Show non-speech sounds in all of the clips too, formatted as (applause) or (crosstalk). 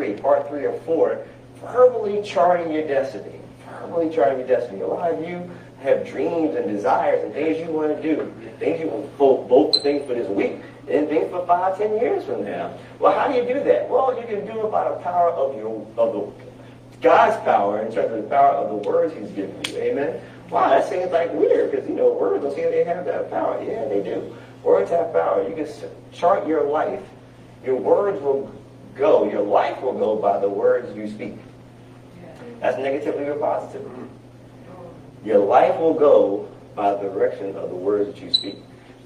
three, part three or four, verbally charting your destiny. Verbally charting your destiny. A lot of you have dreams and desires and things you want to do, things you want both, both things for this week and things for five, ten years from now. Well, how do you do that? Well, you can do it by the power of your of the God's power in terms of the power of the words He's given you. Amen. Wow, that seems like weird because you know words don't seem they have that power. Yeah, they do. Words have power. You can chart your life. Your words will go. Your life will go by the words you speak. That's negatively or positively. Your life will go by the direction of the words that you speak.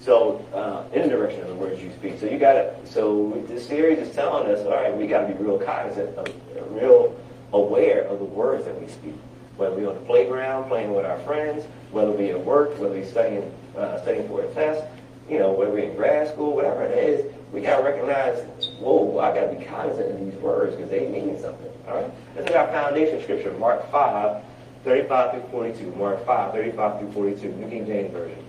So, uh, in the direction of the words you speak. So you got to. So this series is telling us, all right, we got to be real cognizant, of, real aware of the words that we speak. Whether we're on the playground playing with our friends, whether we're at work, whether we're studying uh, studying for a test, you know, whether we're in grad school, whatever it is, we got to recognize, whoa, I got to be cognizant of these words because they mean something. All right. This is our foundation scripture, Mark 5, 35 through 42. Mark 5, 35 through 42, New King James Version.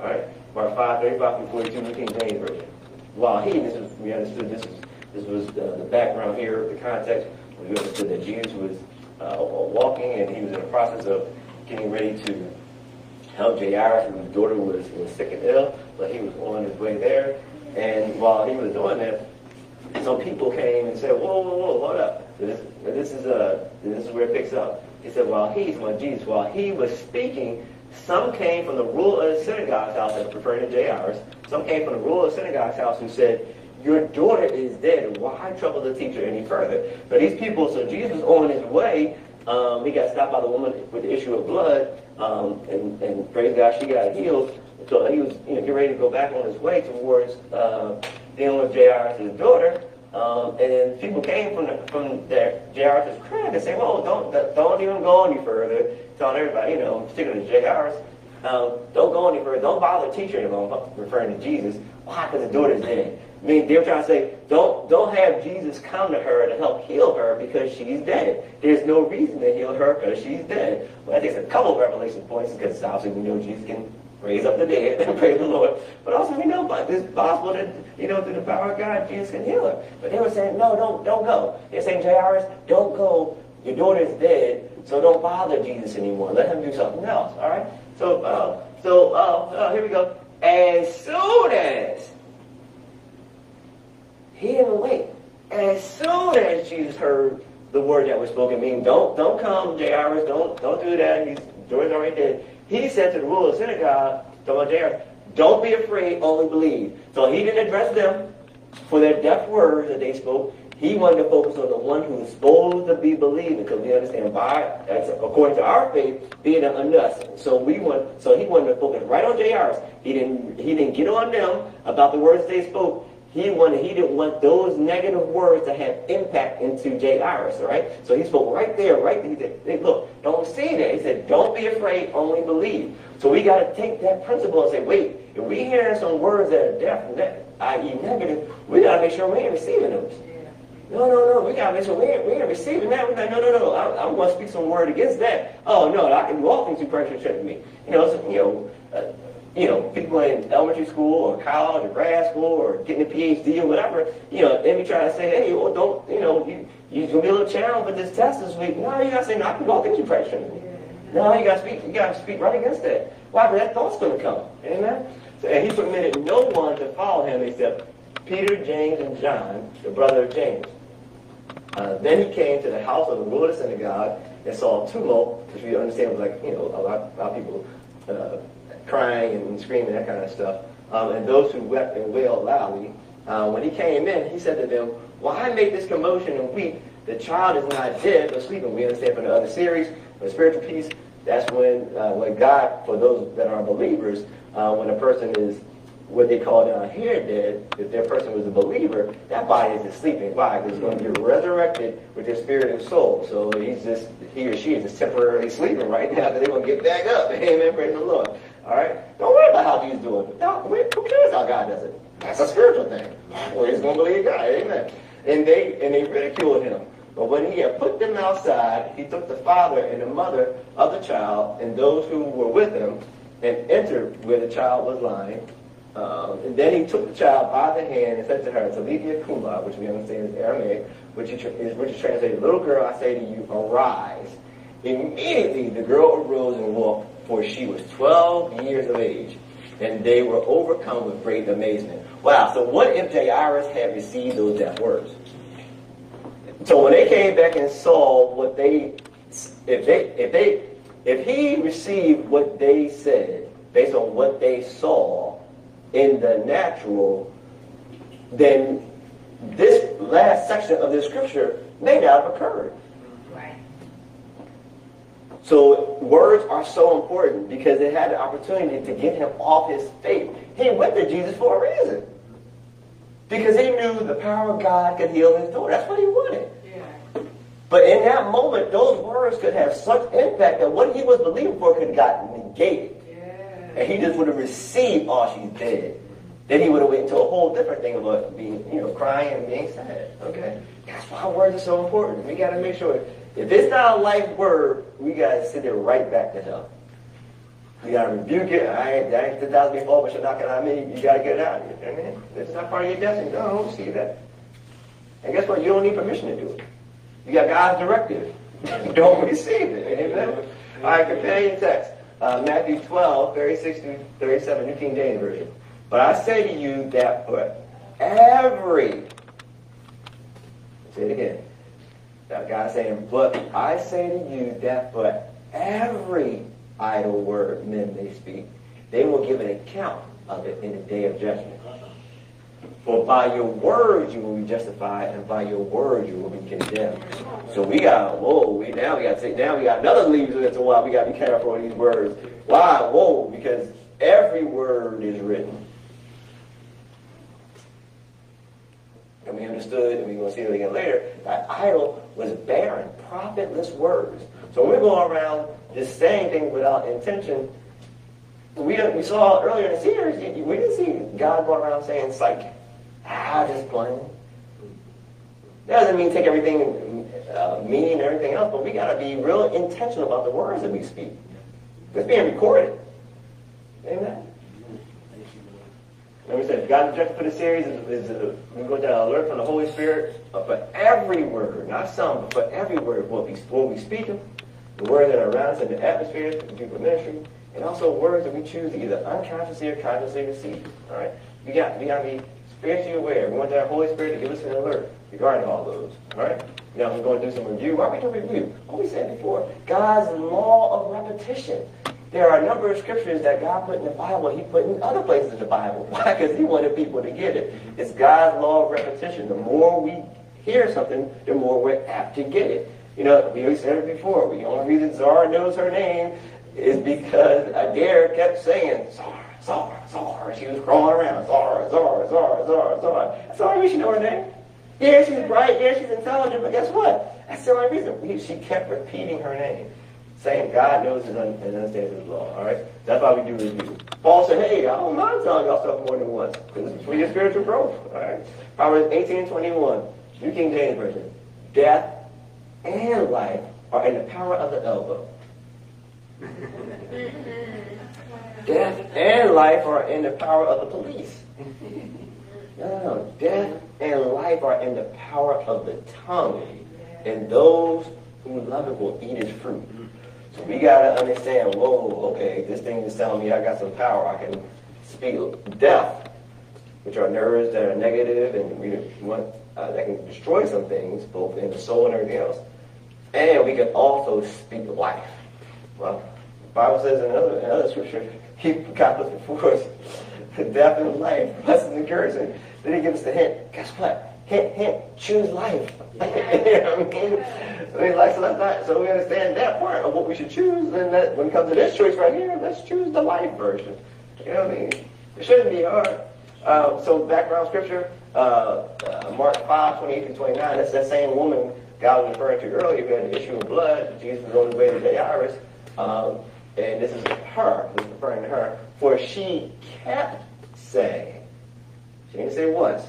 All right? Mark 5, 35 through 42, New King James Version. While he, this is, we understood this, is, this was the, the background here, the context. We understood that Jesus was uh, walking and he was in the process of getting ready to help Jairus, whose daughter was, was sick and ill, but he was on his way there. And while he was doing that, some people came and said, whoa, whoa, whoa, hold up. This, this, is, uh, this is where it picks up. He said, while he's, when Jesus, while he was speaking, some came from the ruler of the synagogue's house, that's referring to Jairus. Some came from the ruler of the synagogue's house who said, your daughter is dead. Why trouble the teacher any further? But these people, so Jesus on his way. Um, he got stopped by the woman with the issue of blood, um, and, and praise God, she got healed. So he was you know, getting ready to go back on his way towards uh, dealing with Jairus' daughter. Um, and then people came from the, from their Jairus' crib and say, well, don't, don't even go any further. Telling everybody, you know, particularly Jairus, um, don't go any further. Don't bother the teacher anymore, referring to Jesus. Why? Because the daughter's dead. I mean, they were trying to say, don't, don't have Jesus come to her to help heal her because she's dead. There's no reason to heal her because she's dead. Well, I think it's a couple of revelation points because obviously we know Jesus can raise up the dead, and (laughs) praise the Lord. But also we know but it's possible that, you know, through the power of God, Jesus can heal her. But they were saying, no, don't, don't go. They're saying, Jairus, don't go. Your daughter is dead, so don't bother Jesus anymore. Let him do something else, all right? So, uh, so uh, uh, here we go. As soon as he didn't wait. As soon as Jesus heard the word that was spoken, meaning don't don't come, Jairus, don't don't do that. He's doing already dead. He said to the ruler of the synagogue, don't be afraid, only believe. So he didn't address them for their deaf words that they spoke. He wanted to focus on the one who's supposed to be believing, because we understand by that's according to our faith, being unto us. So we want so he wanted to focus right on Jairus. He didn't he didn't get on them about the words they spoke. He wanted, he didn't want those negative words to have impact into Jairus, all right? So he spoke right there, right there. He said, hey, look, don't say that. He said, don't be afraid, only believe. So we got to take that principle and say, wait, if we hearing some words that are deaf, i.e. negative, we got to make sure we ain't receiving those. No, no, no. We got to make sure we ain't, we ain't receiving that. We're like, no, no, no. I, am going to speak some word against that. Oh, no, I can walk into Christ who me. You know, so, you know, uh, you know, people in elementary school or college or grad school or getting a PhD or whatever, you know, they be trying to say, hey, well, don't, you know, you, you're going to be a little challenged with this test this week. No, you got to say, no, I can things through Christ No, you got to speak, you got to speak right against that. Why? Because that thought's going to come. Amen? So, and he permitted no one to follow him except Peter, James, and John, the brother of James. Uh, then he came to the house of the ruler of the synagogue and saw a tumult, which we understand was like, you know, a lot, a lot of people uh, crying and screaming, that kind of stuff. Um, and those who wept and wailed loudly. Uh, when he came in, he said to them, Why make this commotion and weep? The child is not dead, but sleeping. We understand from the other series, the spiritual peace, that's when, uh, when God, for those that are believers, uh, when a person is what they call down here dead, if that person was a believer, that body is just sleeping. Why? Because it's going to be resurrected with their spirit and soul. So he's just, he or she is just temporarily sleeping right now, but they're going to get back up. (laughs) Amen. Praise the Lord. All right? Don't worry about how he's doing. No, who cares how God does it? That's a spiritual thing. Well, he's going to believe God. Amen. And they, and they ridiculed him. But when he had put them outside, he took the father and the mother of the child and those who were with him and entered where the child was lying. Um, and then he took the child by the hand and said to her, Talitha cumi, which we understand is Aramaic, which is, which is translated, little girl, I say to you, arise. Immediately the girl arose and walked, for she was 12 years of age. And they were overcome with great amazement. Wow, so what if Jairus had received those death words? So when they came back and saw what they, if they, if they, if he received what they said based on what they saw in the natural, then this last section of the scripture may not have occurred. So words are so important because it had the opportunity to get him off his faith. He went to Jesus for a reason. Because he knew the power of God could heal his daughter. That's what he wanted. Yeah. But in that moment, those words could have such impact that what he was believing for could have gotten negated. Yeah. And he just would have received, all she dead. Then he would have went into a whole different thing about being, you know, crying and being sad. Okay? That's why words are so important. We got to make sure. If it's not a life word, we got to send it right back to hell. You got to rebuke it. I ain't, that ain't the thousand before, but you're knocking on me. You got to get it out. You what I mean? It's not part of your destiny. No, I don't see that. And guess what? You don't need permission to do it. You got God's directive. (laughs) don't receive it. Amen? All right, companion text. Uh, Matthew 12, 36 through 37, New King James Version. But I say to you that for every, say it again. Now God's saying, but I say to you that for every idle word men may speak, they will give an account of it in the day of judgment. For by your words you will be justified, and by your words you will be condemned. So we got whoa, we now we got to take now we got another leave that's a while. We got to be careful of these words. Why? Whoa, because every word is written. And we understood, and we're going to see it again later, that idle was barren, profitless words. So we're going around just saying things without intention. We, we saw earlier in the series, we didn't see God going around saying psych. Ah, just playing. That doesn't mean take everything uh, meaning and everything else, but we got to be real intentional about the words that we speak. It's being recorded. Amen. And we said, God's objective for the series is, is uh, we go to alert from the Holy Spirit uh, for every word, not some, but for every word, what we, what we speak the words that are around us in the atmosphere, the people ministry, and also words that we choose to either unconsciously or consciously receive. All right? We got, we got to be spiritually aware. We want that Holy Spirit to give us an alert regarding all those. All right? Now we're going to do some review. Why are we doing review? What we said before, God's law of repetition. There are a number of scriptures that God put in the Bible, he put in other places in the Bible. (laughs) Why? Because he wanted people to get it. It's God's law of repetition. The more we hear something, the more we're apt to get it. You know, we said it before. The only reason Zara knows her name is because Adair kept saying, Zara, Zara, Zara. She was crawling around, Zara, Zara, Zara, Zara, Zara. That's the only reason she know her name. Yeah, she's bright, yeah, she's intelligent, but guess what? That's the only reason. She kept repeating her name saying God knows and understands his law. All right? That's why we do review. Paul said, hey, I don't mind telling y'all stuff more than once. Because it's for your spiritual growth. All right? Proverbs 18 and 21, New King James Version. Death and life are in the power of the elbow. (laughs) Death and life are in the power of the police. No, no, no. Death and life are in the power of the tongue. And those who love it will eat its fruit. We got to understand, whoa, okay, this thing is telling me I got some power. I can speak death, which are nerves that are negative and we want, uh, that can destroy some things, both in the soul and everything else. And we can also speak life. Well, the Bible says in another, another scripture, he got us before us death and life, (laughs) blessings and curses. Then he gives us the hint. Guess what? Hint, hint, choose life. you know what I mean? Like, not, so we understand that part of what we should choose. And that when it comes to this choice right here, let's choose the life version. You know what I mean? It shouldn't be hard. Um, so background scripture, uh, uh, Mark 5, 28 to 29, that's that same woman God was referring to earlier who had an issue of blood. Jesus was on his way to Jairus. Um, and this is her, he's referring to her. For she kept saying, she didn't say once,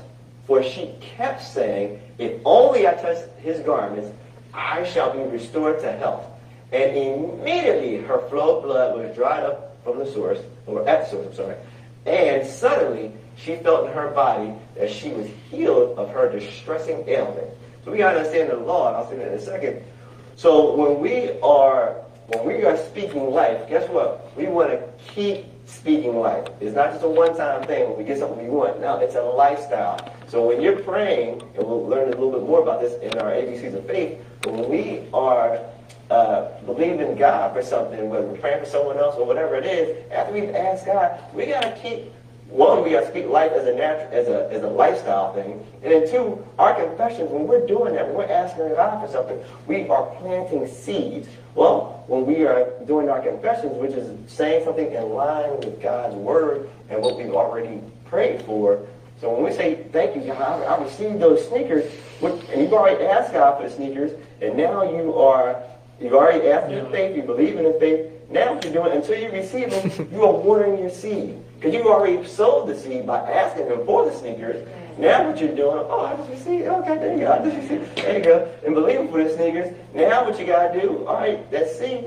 for she kept saying, if only I touch his garments, I shall be restored to health. And immediately her flow of blood was dried up from the source, or at the source, I'm sorry. And suddenly she felt in her body that she was healed of her distressing ailment. So we got to understand the law, and I'll say that in a second. So when we are when we are speaking life, guess what? We want to keep speaking life. It's not just a one-time thing when we get something we want. No, it's a lifestyle. So when you're praying, and we'll learn a little bit more about this in our ABCs of faith, but when we are uh, believing God for something, whether we're praying for someone else or whatever it is, after we've asked God, we got to keep one, we got to speak life as a natural, as a as a lifestyle thing, and then two, our confessions. When we're doing that, when we're asking God for something, we are planting seeds. Well, when we are doing our confessions, which is saying something in line with God's word and what we've already prayed for. So when we say thank you, God, I received those sneakers, and you've already asked God for the sneakers, and now you are you've already asked in faith, you believe in the faith. Now what you're doing until you receive them, (laughs) you are watering your seed. Because you already sowed the seed by asking him for the sneakers. Now what you're doing, oh, I just received, okay, there you go, (laughs) I just received, there you go, and believing for the sneakers. Now what you got to do, all right, let's see,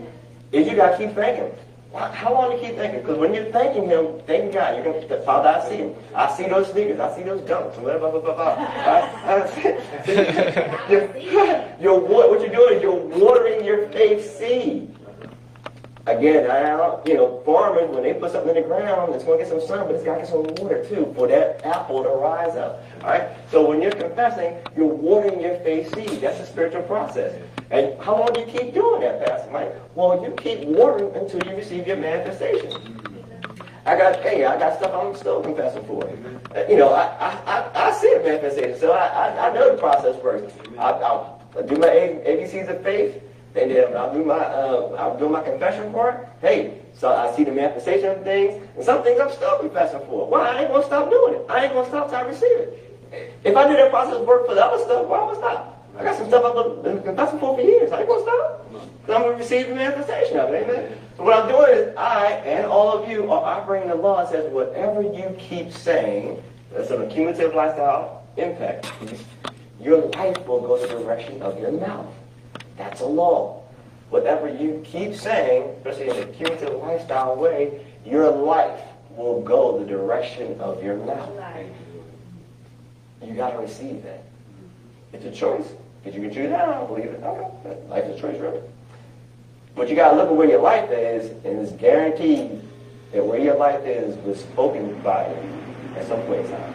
is you got to keep thinking. How long do you keep thinking? Because when you're thanking him, thanking God, you're going to, Father, I see him. I see those sneakers. I see those dunks. Blah, blah, blah, blah, blah. I, I you're, you're, what you're doing is you're watering your faith seed. Again, I, you know, farming, when they put something in the ground, it's going to get some sun, but it's got to get some water too for that apple to rise up. All right? So when you're confessing, you're watering your faith seed. That's a spiritual process. And how long do you keep doing that, Pastor Mike? Well, you keep watering until you receive your manifestation. I got, hey, I got stuff I'm still confessing for. Uh, you know, I, I, I, I see a manifestation, so I, I, I know the process works. I, I do my ABCs of faith. And then I'll do my uh, I'll do my confession part. Hey, so I see the manifestation of things, and some things I'm still confessing for. Well, I ain't gonna stop doing it. I ain't gonna stop till I receive it. If I do that process work for the other stuff, why would I stop? I got some stuff I've been confessing for for years. I ain't gonna stop. Because I'm gonna receive the manifestation of it. Amen. So what I'm doing is I and all of you are operating the law that says whatever you keep saying, that's an accumulative lifestyle impact. Your life will go the direction of your mouth. That's a law. Whatever you keep saying, especially in a cumulative lifestyle way, your life will go the direction of your mouth. You got to receive that. It's a choice. Because you can choose, I don't believe it. Okay, life is a choice, really. But you got to look at where your life is, and it's guaranteed that where your life is was spoken by you at some point in time.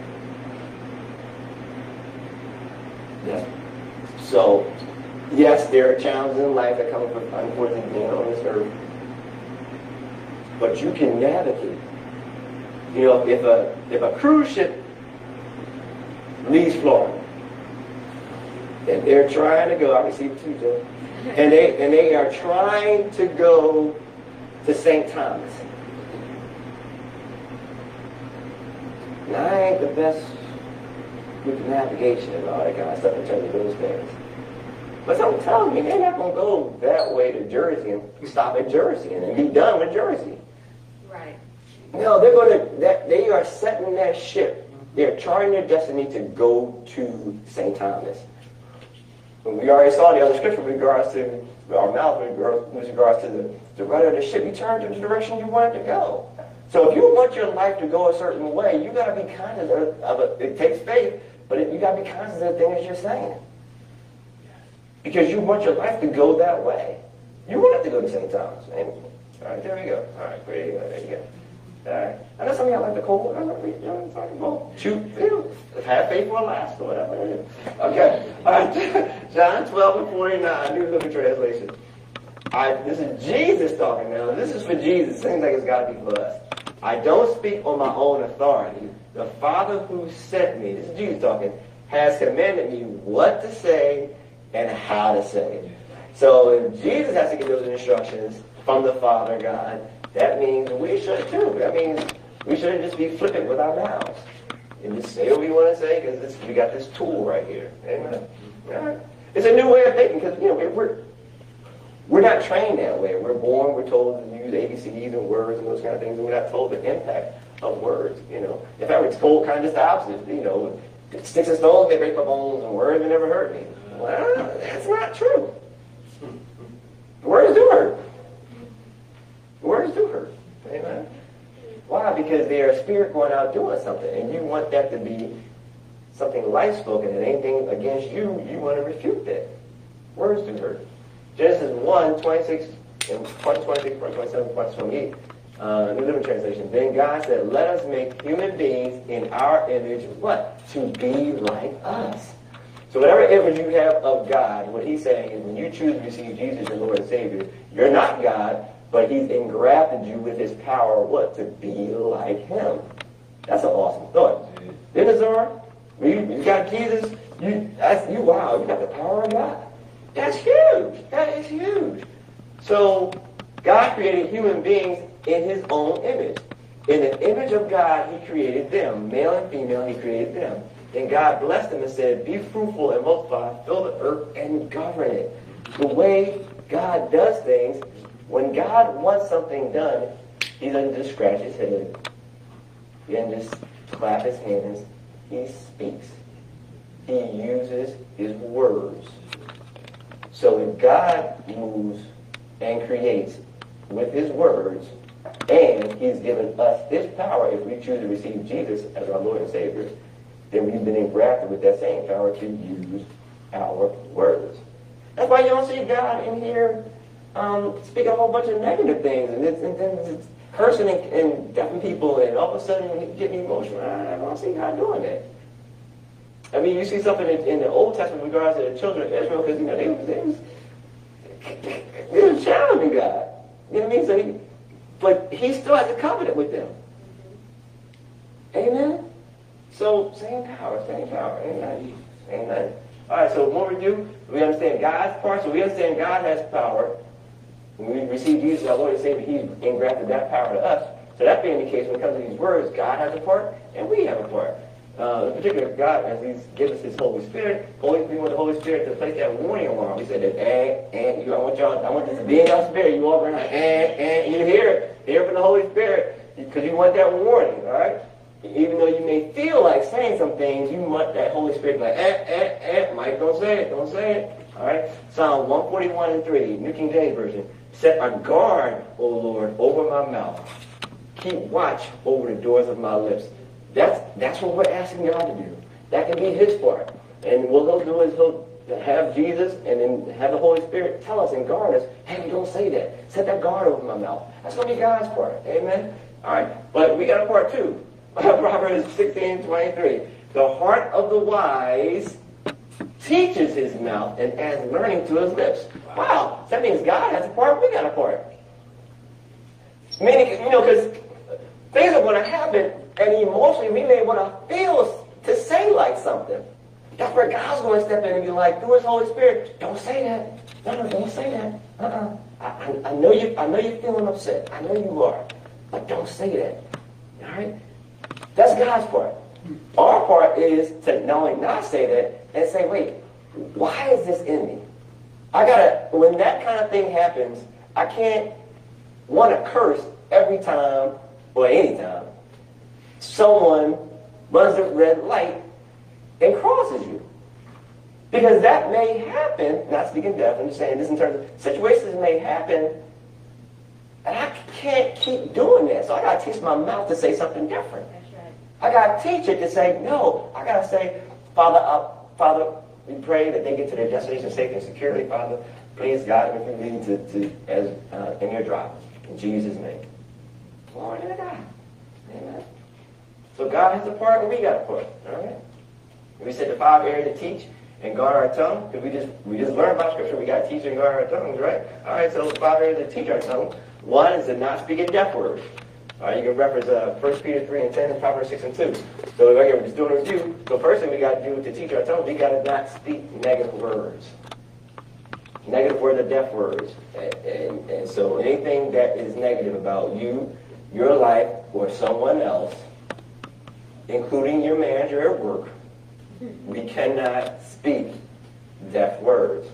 Yeah. So yes, there are challenges in life that come up with unfortunately being on this earth. But you can navigate. You know, if a if a cruise ship leaves Florida and they're trying to go, I received two, Joe, (laughs) and they and they are trying to go to St. Thomas. Now, I ain't the best with navigation and all that kind of stuff in terms of those things. But some tell me they're not going to go that way to Jersey and stop at Jersey and be done with Jersey. Right. No, they're going to, that, they are setting that ship. They're charting their destiny to go to St. Thomas. And we already saw the other scripture with regards to our mouth, with regards to the, the rudder of the ship. You turned to the direction you want it to go. So if you want your life to go a certain way, you got to be conscious of, of it. It takes faith, but it, you got to be conscious of the things you're saying because you want your life to go that way. You want it to go to St. Thomas. And, all right, there we go. All right, go. There you go. All right. I know some of y'all like the cold. I know, you know, talking about shoot, you know, have faith last or whatever. Okay. All right. (laughs) John 12 and 49, New Living Translation. Right, this is Jesus talking now. This is for Jesus. Seems like it's got to be for us. I don't speak on my own authority. The Father who sent me, this is Jesus talking, has commanded me what to say and how to say it. So if Jesus has to give those instructions from the Father God, that means we should too. That means we shouldn't just be flippant with our mouths and just say what we want to say because we got this tool right here. Amen. It's a new way of thinking because you know we're we're not trained that way. We're born, we're told to use ABCs and words and those kind of things, and we're not told the impact of words. You know, in fact, we're told kind of just the opposite. You know, sticks and stones may break my bones, and words may never hurt me. Well, that's not true. Words do hurt. Words do hurt. Amen. Why? Because they are a spirit going out doing something, and you want that to be something life spoken and anything against you, you want to refute that. Words do hurt. Genesis 1, 26, and 26, 27, 28. Uh, New Living Translation. Then God said, let us make human beings in our image, what? To be like us. So whatever image you have of God, what he's saying is when you choose to receive Jesus as Lord and Savior, you're not God, but he's engrafted you with his power, what? To be like him. That's an awesome thought. Isn't it, Zara? You, you got Jesus, you, that's, you, wow, you got the power of God. That's huge. That is huge. So God created human beings in his own image. In the image of God, he created them. Male and female, he created them. And God blessed them and said, be fruitful and multiply, fill the earth and govern it. The way God does things, when God wants something done, he doesn't just scratch his head. He doesn't just clap his hands. He speaks. He uses his words. So if God moves and creates with his words, and he's given us this power if we choose to receive Jesus as our Lord and Savior, then we've been engrafted with that same power to use our words. That's why you don't see God in here um, speaking a whole bunch of negative things and, it's, then it's cursing and, and deafing people and all of a sudden getting emotional. I don't see God doing that. I mean, you see something in, in the Old Testament with regards to the children of Israel because, you know, they, they, was, (laughs) they was challenging God. You know what I mean? So he, but he still has a covenant with them. Amen? So, same power, same power. Amen. Amen. All right, so what we do, we understand God's part. So we understand God has power. When we receive Jesus, our Lord and Savior, He engrafted that power to us. So that being the case, when it comes to these words, God has a part, and we have a part. Uh, particular, God, as He's given us His Holy Spirit, Holy, we want the Holy Spirit to place that warning alarm. He said that, and, and, you, I want y'all, I want this to be in your spirit. You all around, and, and, you hear it, hear from the Holy Spirit, because you want that warning, all right? Even though you may feel like saying some things, you want that Holy Spirit like, eh, eh, eh, Mike, don't say it, don't say it. All right? Psalm 141 and 3, New King James Version. Set a guard, O Lord, over my mouth. Keep watch over the doors of my lips. That's, that's what we're asking God to do. That can be his part. And what he'll do is he'll have Jesus and then have the Holy Spirit tell us and guard us, hey, don't say that. Set that guard over my mouth. That's going to be God's part. Amen? All right. But we got a part two. (laughs) Proverbs 16, 23. The heart of the wise teaches his mouth and adds learning to his lips. Wow. That means God has a part, we got a part. Meaning, you know, because things are going to happen, and emotionally we may want to feel to say like something. That's where God's going to step in and be like, through His Holy Spirit, don't say that. No, no, don't say that. Uh-uh. I, I, I know you. I know you're feeling upset. I know you are, but don't say that. All right. That's God's part. Our part is to not only not say that and say, wait, why is this in me? I gotta. When that kind of thing happens, I can't want to curse every time or any time someone runs a red light and crosses you. Because that may happen, not speaking deaf, I'm just saying this in terms of situations may happen, and I can't keep doing that. So I got to teach my mouth to say something different. Right. I got to teach it to say, no, I got to say, Father, uh, Father, we pray that they get to their destination safely and securely, Father. Please guide me from me to, to as uh, in your drive. In Jesus' name. Glory to God. Amen. So God has a part and we got a part. All right? We said the five areas to teach and guard our tongue, because we just we just learned about scripture, we got to teach and guard our tongues, right? All right, so five areas to teach our tongue. One is to not speak in deaf words. All right, you can reference uh, 1 Peter 3 and 10 and Proverbs 6 and 2. So again, we're just doing a review. So first thing we got to do to teach our tongue, we got to not speak negative words. Negative words are deaf words. And, and, and so anything that is negative about you, your life, or someone else, including your manager at work, we cannot speak deaf words.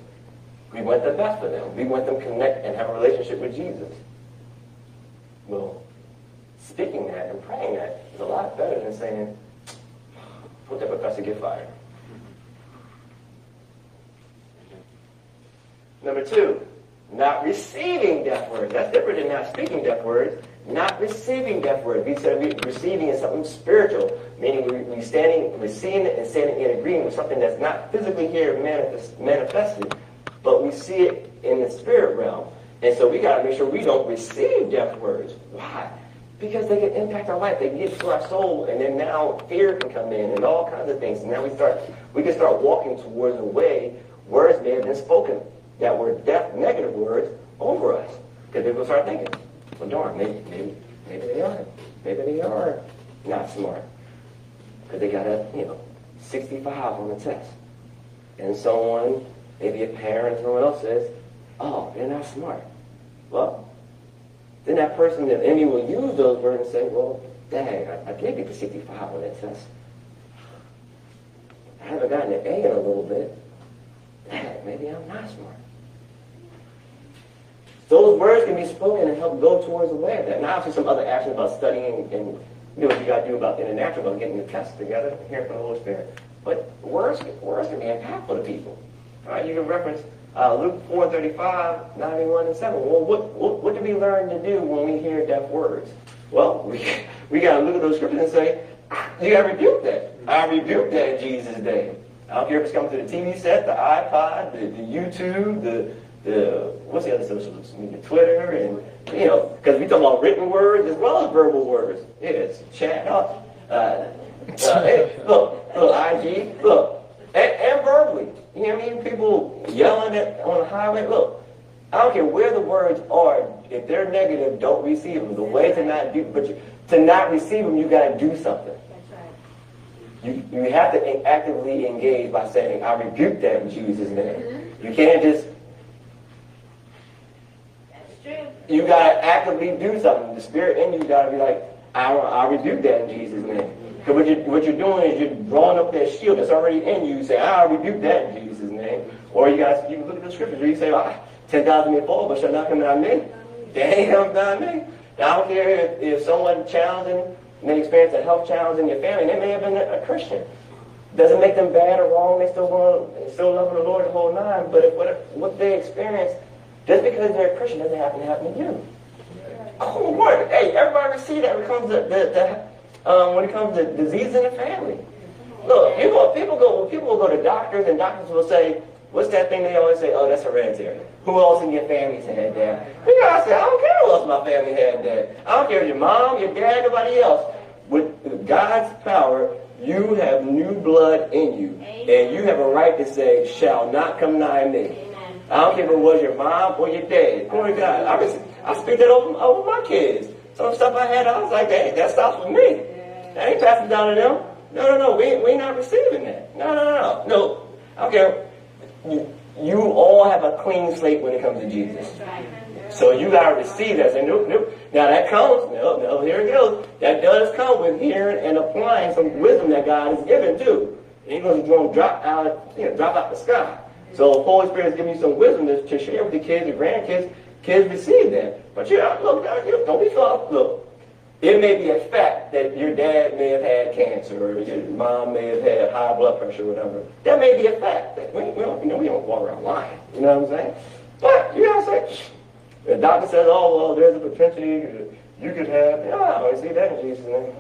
We want the best for them. We want them to connect and have a relationship with Jesus. Well, speaking that and praying that is a lot better than saying, put that because to get fired. Number two, not receiving deaf words. That's different than not speaking deaf words. Not receiving deaf words. We said receiving is something spiritual, meaning we, we standing, receiving it and standing in agreement with something that's not physically here manifest, manifested, but we see it in the spirit realm. And so we got to make sure we don't receive deaf words. Why? Because they can impact our life. They get to our soul, and then now fear can come in and all kinds of things. And now we start, we can start walking towards a way words may have been spoken that were deaf, negative words over us. Because people start thinking, well, darn, maybe, maybe, maybe they are. Maybe they are not smart. Because they got a, you know, 65 on the test. And someone, maybe a parent or someone else says, oh, they're not smart. Well, then that person, the enemy will use those words and say, well, dang, I, I did get the 65 on that test. I haven't gotten an A in a little bit. Dang, maybe I'm not smart. Those words can be spoken and help go towards the way of that. Now, obviously, some other actions about studying and you know what you got to do about the natural, about getting the tests together and hearing from the Holy Spirit. But words, words can be impactful to people. All right, you can reference uh, Luke 4, 35, 91, and 7. Well, what, what, what do we learn to do when we hear deaf words? Well, (laughs) we, we got to look at those scriptures and say, you got to rebuke that. I rebuke that in Jesus' name. I don't care if it's coming to the TV set, the iPod, the, the YouTube, the, the, what's the other social media, Twitter, and, you know, because we talk about written words as well as verbal words. Yeah, it's chat, uh, uh, (laughs) hey, look, look, IG, look, and, and verbally. You know what I mean? People yelling at, on the highway. Look, I don't care where the words are. If they're negative, don't receive them. The way to not do, but you, to not receive them, you got to do something. You, you have to actively engage by saying, I rebuke that in Jesus' name. Mm-hmm. You can't just. That's true. You got to actively do something. The spirit in you got to be like, I, I rebuke that in Jesus' name. Because what, you, what you're doing is you're drawing up that shield that's already in you. You say, I rebuke that in Jesus' name. Or you guys, you look at the scriptures where you say, ah, 10,000 may fall, but shall not come down me. Damn, (laughs) down me. Now, I don't care if, if someone challenging may experience a health challenge in your family, they may have been a, Christian. Doesn't make them bad or wrong. They still want still loving the Lord the whole nine. But if what, what they experience, just because they're a Christian, doesn't happen to happen to you. Oh, what? Hey, everybody see that when it comes to the, the um, when it comes to disease in the family. Look, people, people go people will go to doctors, and doctors will say, "What's that thing they always say? Oh, that's hereditary." Who else in your family's had that? You gotta say, I don't care who else my family had that. I don't care if your mom, your dad, nobody else. With God's power, you have new blood in you. And you have a right to say, shall not come nigh me. I don't care if it was your mom or your dad. Glory God. I, was, I speak that over, over my kids. Some stuff I had, I was like, hey, that stops with me. I ain't passing down to them. No, no, no. We, we not receiving that. No, no, no, no. No. I don't care. You, you all have a clean slate when it comes to Jesus. So you got to receive that. Say, nope, nope. Now that comes, no, no, here it goes. That does come with hearing and applying some wisdom that God has given too. It ain't going to drop out, you know, drop out the sky. So Holy Spirit is giving you some wisdom to, to share with the kids and grandkids. Kids receive that. But uh, you know, look, don't be soft. Look, it may be a fact that your dad may have had cancer or your mom may have had high blood pressure or whatever. That may be a fact. That we, we, don't, you know, we don't walk around lying. You know what I'm saying? But you know what I'm saying? The doctor says, oh, well, there's a potential you could have. Yeah, I always see that in Jesus' name.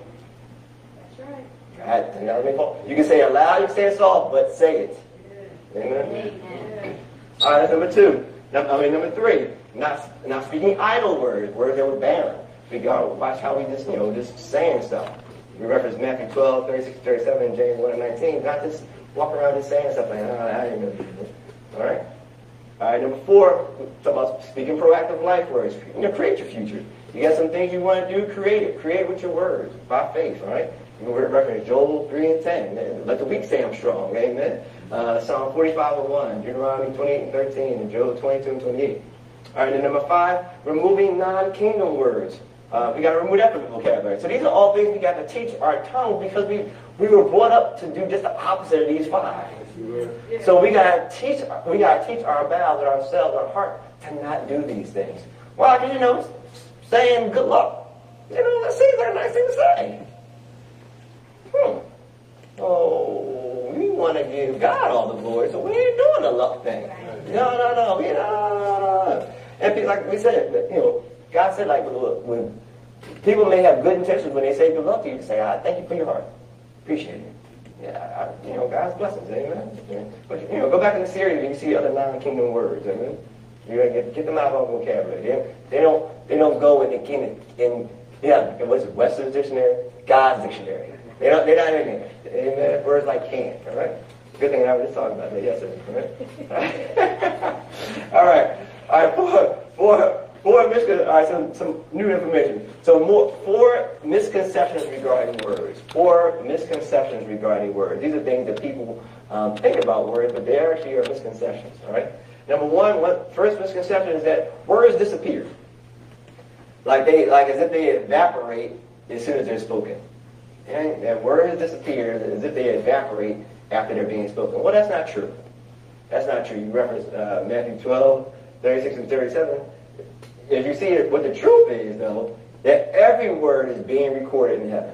That's right. God, You can say it loud, you can say it soft, but say it. Amen. Amen. All right, number two. I mean, number three, not, not speaking idle words, words that were barren we got watch how we just, you know, just saying stuff. We reference Matthew 12, 36, 37, and James 1 and 19. Not just walk around just saying stuff like, oh, I gonna do this. All right? All right, number four, talk about speaking proactive life words. You know, create your future. You got some things you want to do, create it. Create with your words, by faith, all right? You can reference Joel 3 and 10. Let the weak say I'm strong, amen? Uh, Psalm 45 and 1, Deuteronomy 28 and 13, and Job 22 and 28. All right, and number five, removing non-kingdom words. Uh, we got to remove that from the vocabulary. So these are all things we got to teach our tongue because we, we were brought up to do just the opposite of these five. So we got to teach we got to teach our mouths and ourselves, our heart, to not do these things. Well, because you know, saying good luck, you know, that seems like a nice thing to say. Hmm. Oh, we want to give God all the glory, so we ain't doing the luck thing. No, no, no, we no, no, no. And people, like we said, you know, God said, like, look, when people may have good intentions when they say good luck to you, to say, I thank you for your heart. Appreciate it. Yeah, I, you know, God's blessings, amen. But, you know, go back in the series and you see other non-kingdom words, amen. You gotta get, get them out of our vocabulary. They, they don't they don't go in the in, in yeah, what's it, Webster's dictionary? God's dictionary. They don't they're not in there. Amen. Words like can, all right? Good thing I was just talking about that yesterday. Right? (laughs) all right. All right, four, four, four misconceptions. All right, some, some new information. So more, four misconceptions regarding words. Four misconceptions regarding words. These are things that people um, think about words, but they actually are misconceptions. All right. Number one, what, first misconception is that words disappear. Like they, like as if they evaporate as soon as they're spoken. And that words disappear as if they evaporate after they're being spoken. Well, that's not true. That's not true. You reference uh, Matthew 12, 36 and 37. If you see it, what the truth is, though, that every word is being recorded in heaven.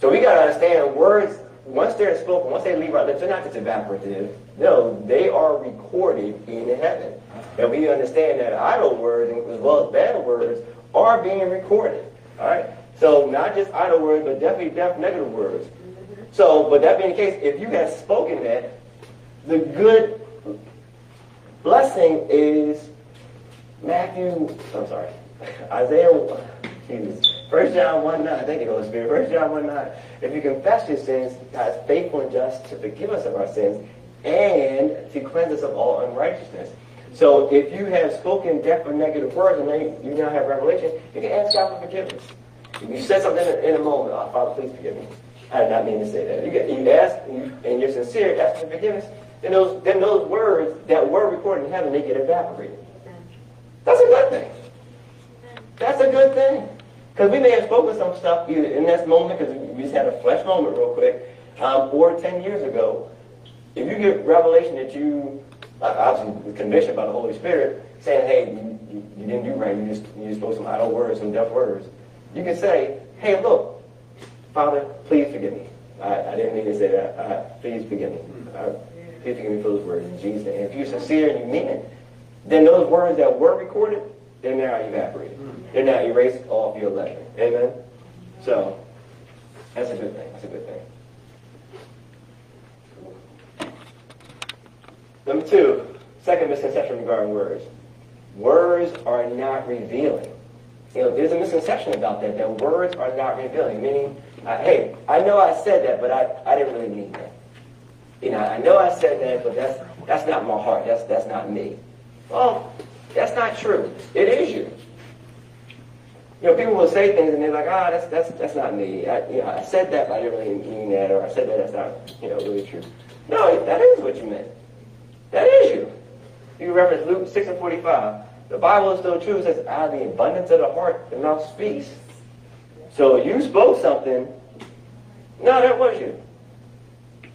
So we got to understand words, once they're spoken, once they leave our lips, they're not just evaporative. No, they are recorded in heaven. And we understand that idle words, as well as bad words, are being recorded. All right? So not just idle words, but definitely def- negative words. So, but that being the case, if you have spoken that, the good blessing is Matthew, I'm sorry, (laughs) Isaiah, Jesus, 1 John 1 9, thank you, Holy Spirit. 1 John 1 9. If you confess your sins, God is faithful and just to forgive us of our sins and to cleanse us of all unrighteousness. So if you have spoken deaf or negative words and you now have revelation, you can ask God for forgiveness. You said something in a, in a moment, oh, Father, please forgive me. I did not mean to say that. You, get, you ask and you're sincere, ask for forgiveness. Then those, then those words that were recorded in heaven, they get evaporated. That's a good thing. That's a good thing. Because we may have spoken some stuff in this moment, because we just had a flesh moment real quick, um, or 10 years ago. If you get revelation that you, obviously conviction by the Holy Spirit, saying, hey, you, you, you, didn't do right, you just, you just spoke some idle words, some deaf words, you can say, hey, look, Father, please forgive me. I, I didn't mean to say that. Uh, please forgive me. Uh, please forgive me for those words in Jesus' name. If you're sincere and you mean it, then those words that were recorded, they're now evaporated. They're now erased off your ledger. Amen? So, that's a good thing. That's a good thing. Number two, second misconception regarding words. Words are not revealing. You know, there's a misconception about that, that words are not revealing, meaning, uh, hey, I know I said that, but I, I didn't really mean that. You know, I know I said that, but that's, that's not my heart. That's, that's not me. Well, that's not true. It is you. You know, people will say things and they're like, ah, that's, that's, that's not me. I, you know, I said that, but I didn't really mean that, or I said that, that's not, you know, really true. No, that is what you meant. That is you. You reference Luke 6 and 45. The Bible is still true. It says, out of the abundance of the heart, the mouth speaks. So you spoke something. No, that was you.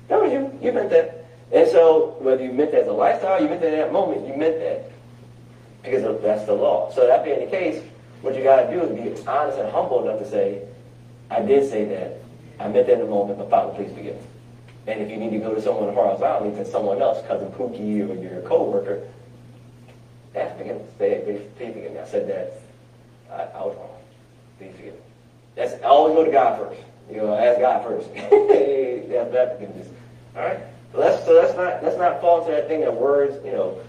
That was you. You meant that. And so whether you meant that as a lifestyle, you meant that at that moment, you meant that. Because that's the law. So that being the case, what you got to do is be honest and humble enough to say, I did say that. I meant that in the moment, but Father, please forgive me. And if you need to go to someone horizontally, to someone else, cousin Pookie or your coworker, ask me, say, please, please forgive me. I said that. I, I was wrong. Please forgive me. That's always go to God first. You know, ask God first. (laughs) that's that forgiveness. All right. So let's so let's not let's not fall into that thing that words, you know,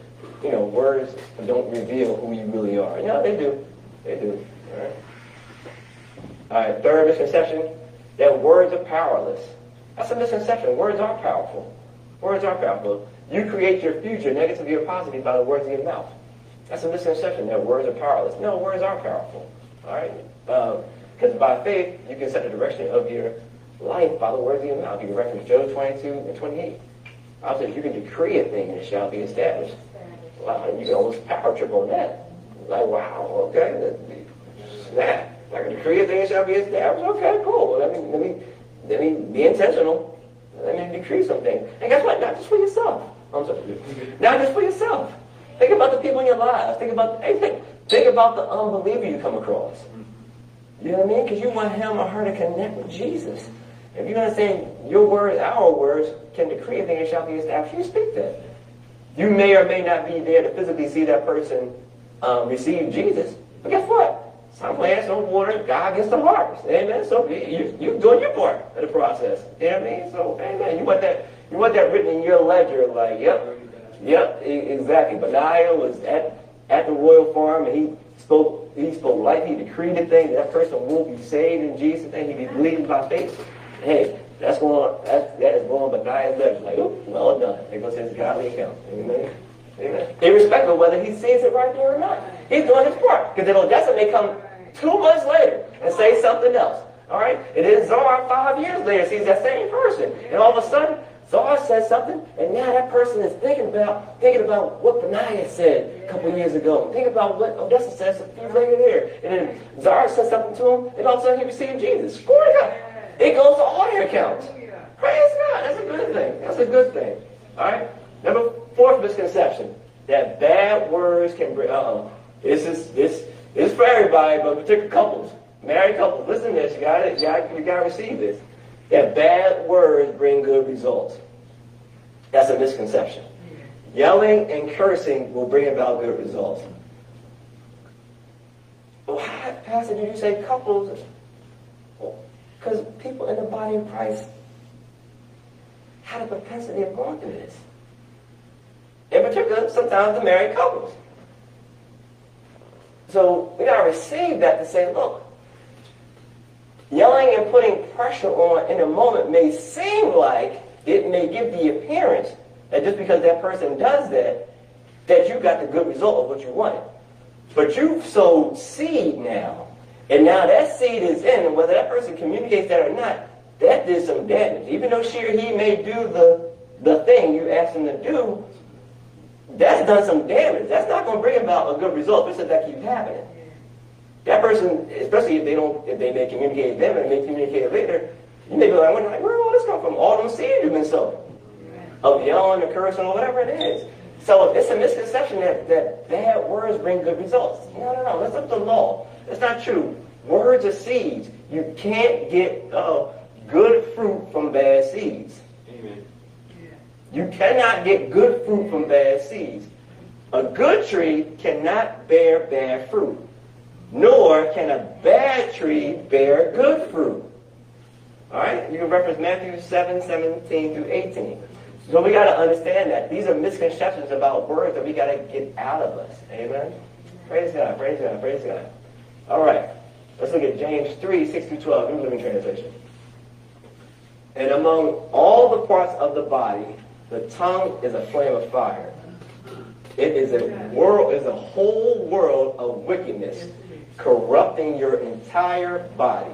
you know, words don't reveal who you really are. You know, they do. They do. All right. All right. Third misconception that words are powerless. That's a misconception. Words are powerful. Words are powerful. You create your future, negatively or positively, by the words of your mouth. That's a misconception that words are powerless. No, words are powerful. All right? Because um, by faith, you can set the direction of your life by the words of your mouth. You can reference Job 22 and 28. Obviously, you can decree a thing and it shall be established. Wow, you can almost power trip on that. Like, wow, okay, snap. Like a decree a thing and shall be established. Okay, cool. Let me, let me, let me be intentional. Let me decree something. And guess what? Not just for yourself. I'm sorry. Not just for yourself. Think about the people in your lives. Think about, hey, think, about the unbeliever you come across. You know what I mean? Because you want him or her to connect with Jesus. If you understand your words, our words, can decree a thing shall be established, you speak that. You may or may not be there to physically see that person um, received Jesus. But guess what? Some plants, some water, God gets the harvest. Amen. So you, you're doing your part of the process. You know what I mean? So, amen. You want that, you want that written in your ledger, like, yep, yep, exactly. Benaiah was at, at the royal farm and he spoke, he spoke life, he decreed the thing, that person will be saved in Jesus' name, he be believing by faith. Hey, that's going, that's, that is going Benaiah's ledger. Like, oh, well done. There goes his godly account. Amen. Amen. Irrespective of whether he sees it right there or not. He's doing his part. Because the Odessa may come two months later and say something else. All right? And then Czar five years later sees that same person. And all of a sudden, Czar says something, and now that person is thinking about thinking about what Benaiah said a couple years ago. Think about what Odessa says a few later there. And then Czar says something to him, and all of a sudden he received Jesus. Glory to God. It goes to all their accounts. Praise God. That's a good thing. That's a good thing. All right? Number fourth misconception. That bad words can bring, uh-oh. This is, this, is for everybody, but particular couples. Married couples, listen to this. You got You got you got to receive this. That bad words bring good results. That's a misconception. Yelling and cursing will bring about good results. How, Pastor, did you say couples? Because people in the body of Christ had a propensity of going through this. In particular, sometimes the married couples. So we gotta receive that to say, look, yelling and putting pressure on in a moment may seem like it may give the appearance that just because that person does that, that you got the good result of what you wanted. But you've sowed seed now. And now that seed is in, and whether that person communicates that or not, that did some damage. Even though she or he may do the, the thing you asked them to do, that's done some damage. That's not going to bring about a good result if that keeps happening. That person, especially if they don't, if they may communicate them and may communicate later, you may be like, wondering, where did all this come from? All them seeds you've been sowing. Of yelling or cursing or whatever it is. So it's a misconception that, that bad words bring good results. No, no, no. That's up the law. That's not true. Words are seeds. You can't get uh, good fruit from bad seeds. Amen. You cannot get good fruit from bad seeds. A good tree cannot bear bad fruit, nor can a bad tree bear good fruit. All right? You can reference Matthew 7, 17 through 18. So we got to understand that. These are misconceptions about words that we got to get out of us. Amen? Praise God, praise God, praise God. All right. Let's look at James 3, 6 through 12, New Living Translation. And among all the parts of the body, the tongue is a flame of fire. It is a world, is a whole world of wickedness, corrupting your entire body.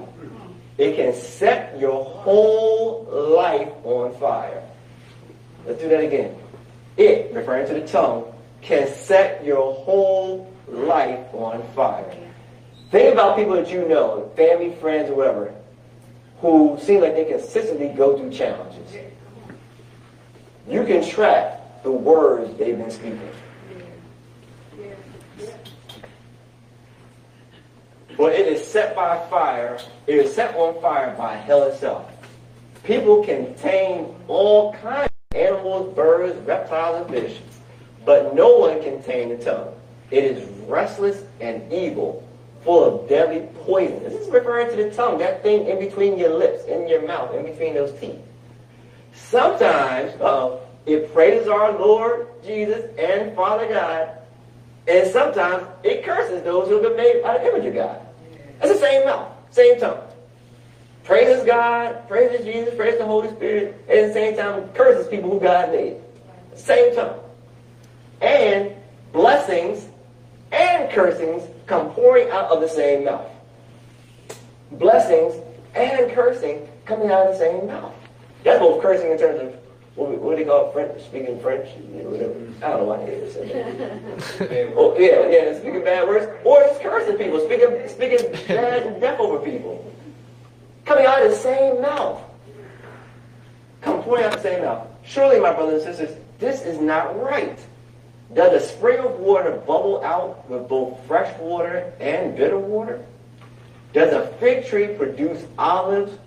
It can set your whole life on fire. Let's do that again. It, referring to the tongue, can set your whole life on fire. Think about people that you know, family, friends, or whatever, who seem like they consistently go through challenges. You can track the words they've been speaking. But it is set by fire. It is set on fire by hell itself. People can tame all kinds of animals, birds, reptiles, and fish, but no one can tame the tongue. It is restless and evil, full of deadly poison. This is referring to the tongue, that thing in between your lips, in your mouth, in between those teeth. Sometimes uh, it praises our Lord Jesus and Father God, and sometimes it curses those who have been made by the image of God. It's the same mouth, same tongue. Praises God, praises Jesus, praises the Holy Spirit, and at the same time curses people who God made. Same tongue. And blessings and cursings come pouring out of the same mouth. Blessings and cursing coming out of the same mouth. That's both cursing in terms of what, what do they call it? French, speaking French, whatever. I don't know why they say that. (laughs) oh, yeah, yeah, speaking bad words, or cursing people, speaking speaking bad and (laughs) death over people, coming out of the same mouth, come pouring out the same mouth. Surely, my brothers and sisters, this is not right. Does a spring of water bubble out with both fresh water and bitter water? Does a fig tree produce olives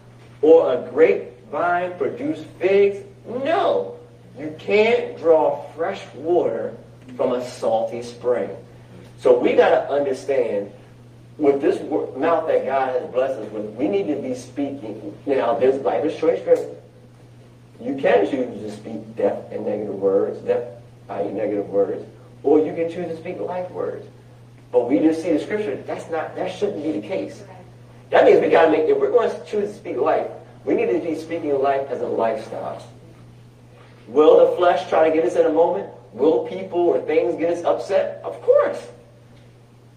or a grapevine produce figs? No. You can't draw fresh water from a salty spring. So we got to understand with this mouth that God has blessed us with, we need to be speaking. Now, there's life is choice driven. You can choose to speak death and negative words, death, uh, i.e. negative words, or you can choose to speak life words. But we just see the scripture, that's not, that shouldn't be the case. That means we gotta make, if we're going to choose to speak life, we need to be speaking life as a lifestyle. Will the flesh try to get us in a moment? Will people or things get us upset? Of course.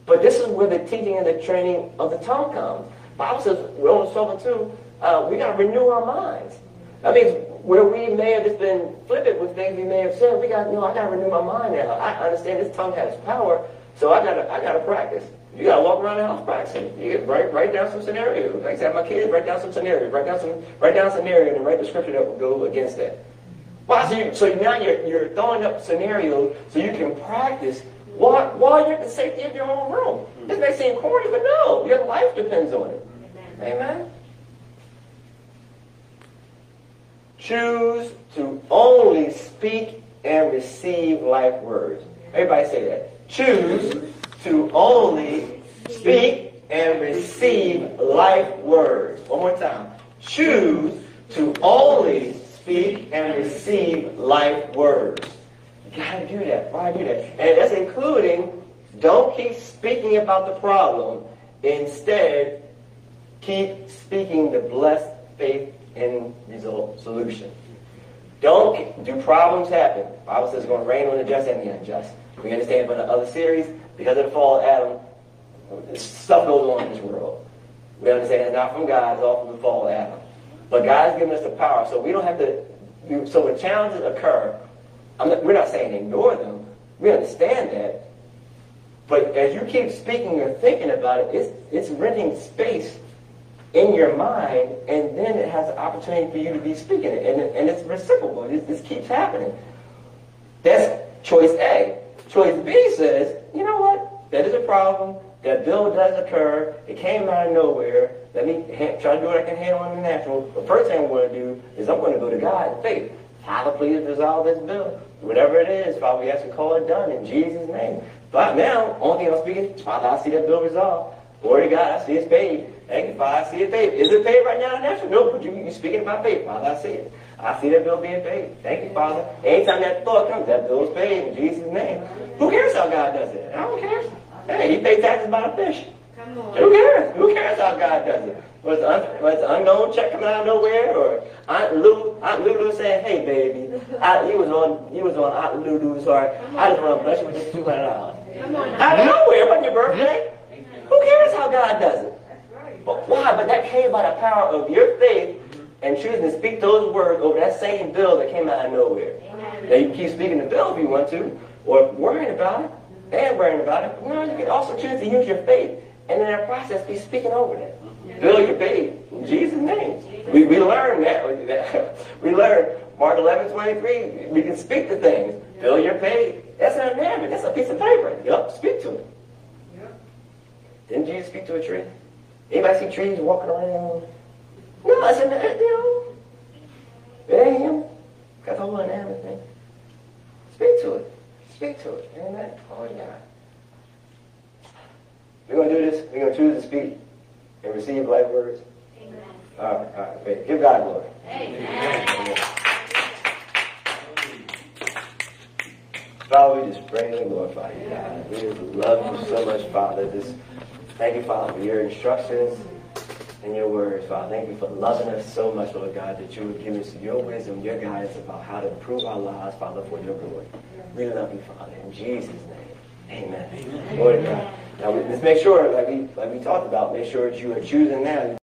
But this is where the teaching and the training of the tongue comes. Bible says, Romans 12 and 2, uh, we got to renew our minds. That means where we may have just been flippant with things we may have said, we got, you know, I got to renew my mind now. I understand this tongue has power, so I got to, I got to practice. You got to walk around the house practicing. You get, write, write down some scenarios. Like I said, my kids, write down some scenarios. Write down some, write down a scenario and write the scripture that will go against that. Why? So, you, so now you're, you're throwing up scenarios so you can practice while, while you're at the safety of your own room. This may seem corny, but no, your life depends on it. Amen. Amen. Choose to only speak and receive life words. Everybody say that. Choose to only speak and receive life words. One more time. Choose to only speak and receive life words. You gotta do that. Why do that? And that's including don't keep speaking about the problem. Instead, keep speaking the blessed faith in result solution. Don't do problems happen. The Bible says it's going to rain on the just and the unjust. We understand from the other series, because of the fall of Adam, stuff goes on in this world. We understand it's not from God, it's all from the fall of Adam. But God has given us the power, so we don't have to. So when challenges occur, not, we're not saying ignore them. We understand that. But as you keep speaking or thinking about it, it's, it's renting space in your mind, and then it has an opportunity for you to be speaking it. And, and it's reciprocal. This, this keeps happening. That's choice A. Choice B says, you know what? That is a problem. That bill does occur. It came out of nowhere. Let me try to do what I can handle in the natural. The first thing I'm going to do is I'm going to go to God in faith. Father, please resolve this bill. Whatever it is, Father, we ask to call it done in Jesus' name. But now, only thing I'm speaking, Father, I see that bill resolved. Glory to God, I see it's paid. Thank you, Father, I see it paid. Is it paid right now in natural? No, but you, you're speaking about faith, Father, I see it. I see that bill being paid. Thank you, Father. Anytime that thought comes, that bill is paid in Jesus' name. Who cares how God does it? I don't care. Hey, he paid taxes by a fish. Who cares? Who cares how God does it? Was un, was unknown check coming out of nowhere, or Aunt Lou, Aunt Lulu saying, "Hey, baby, (laughs) I, you was on, you was on Aunt Lulu's heart. I just want to bless you with this two hundred dollars." Out of nowhere, wasn't your birthday? Who cares how God does it? But why? But that came by the power of your faith and choosing to speak those words over that same bill that came out of nowhere. Now you can keep speaking the bill if you want to, or worrying about it and worrying about it. You, know, you can also choose to use your faith and in that process be speaking over that. Bill your faith in Jesus' name. We, we learn that. we (laughs) learn Mark 11, 23. We can speak to things. Bill your faith. That's an amendment. That's a piece of paper. Yup, speak to it. Didn't Jesus speak to a tree? Anybody see trees walking around? No, I said, uh, you know, it ain't him. Got the whole inanimate thing. Speak to it. Speak to it. Amen. Oh, yeah. We're going to do this. We're going to choose to speak and receive life words. Amen. All right, all right. Give God glory. Amen. Amen. Father, we just pray and glorify you, God. We just love you so much, Father. Just thank you, Father, for your instructions and your words, Father. Thank you for loving us so much, Lord God, that you would give us your wisdom, your guidance about how to improve our lives, Father, for your glory. We love you, Father. In Jesus' name, amen. amen. Glory to God. Now, let's make sure, like we, like we talked about, make sure that you are choosing now.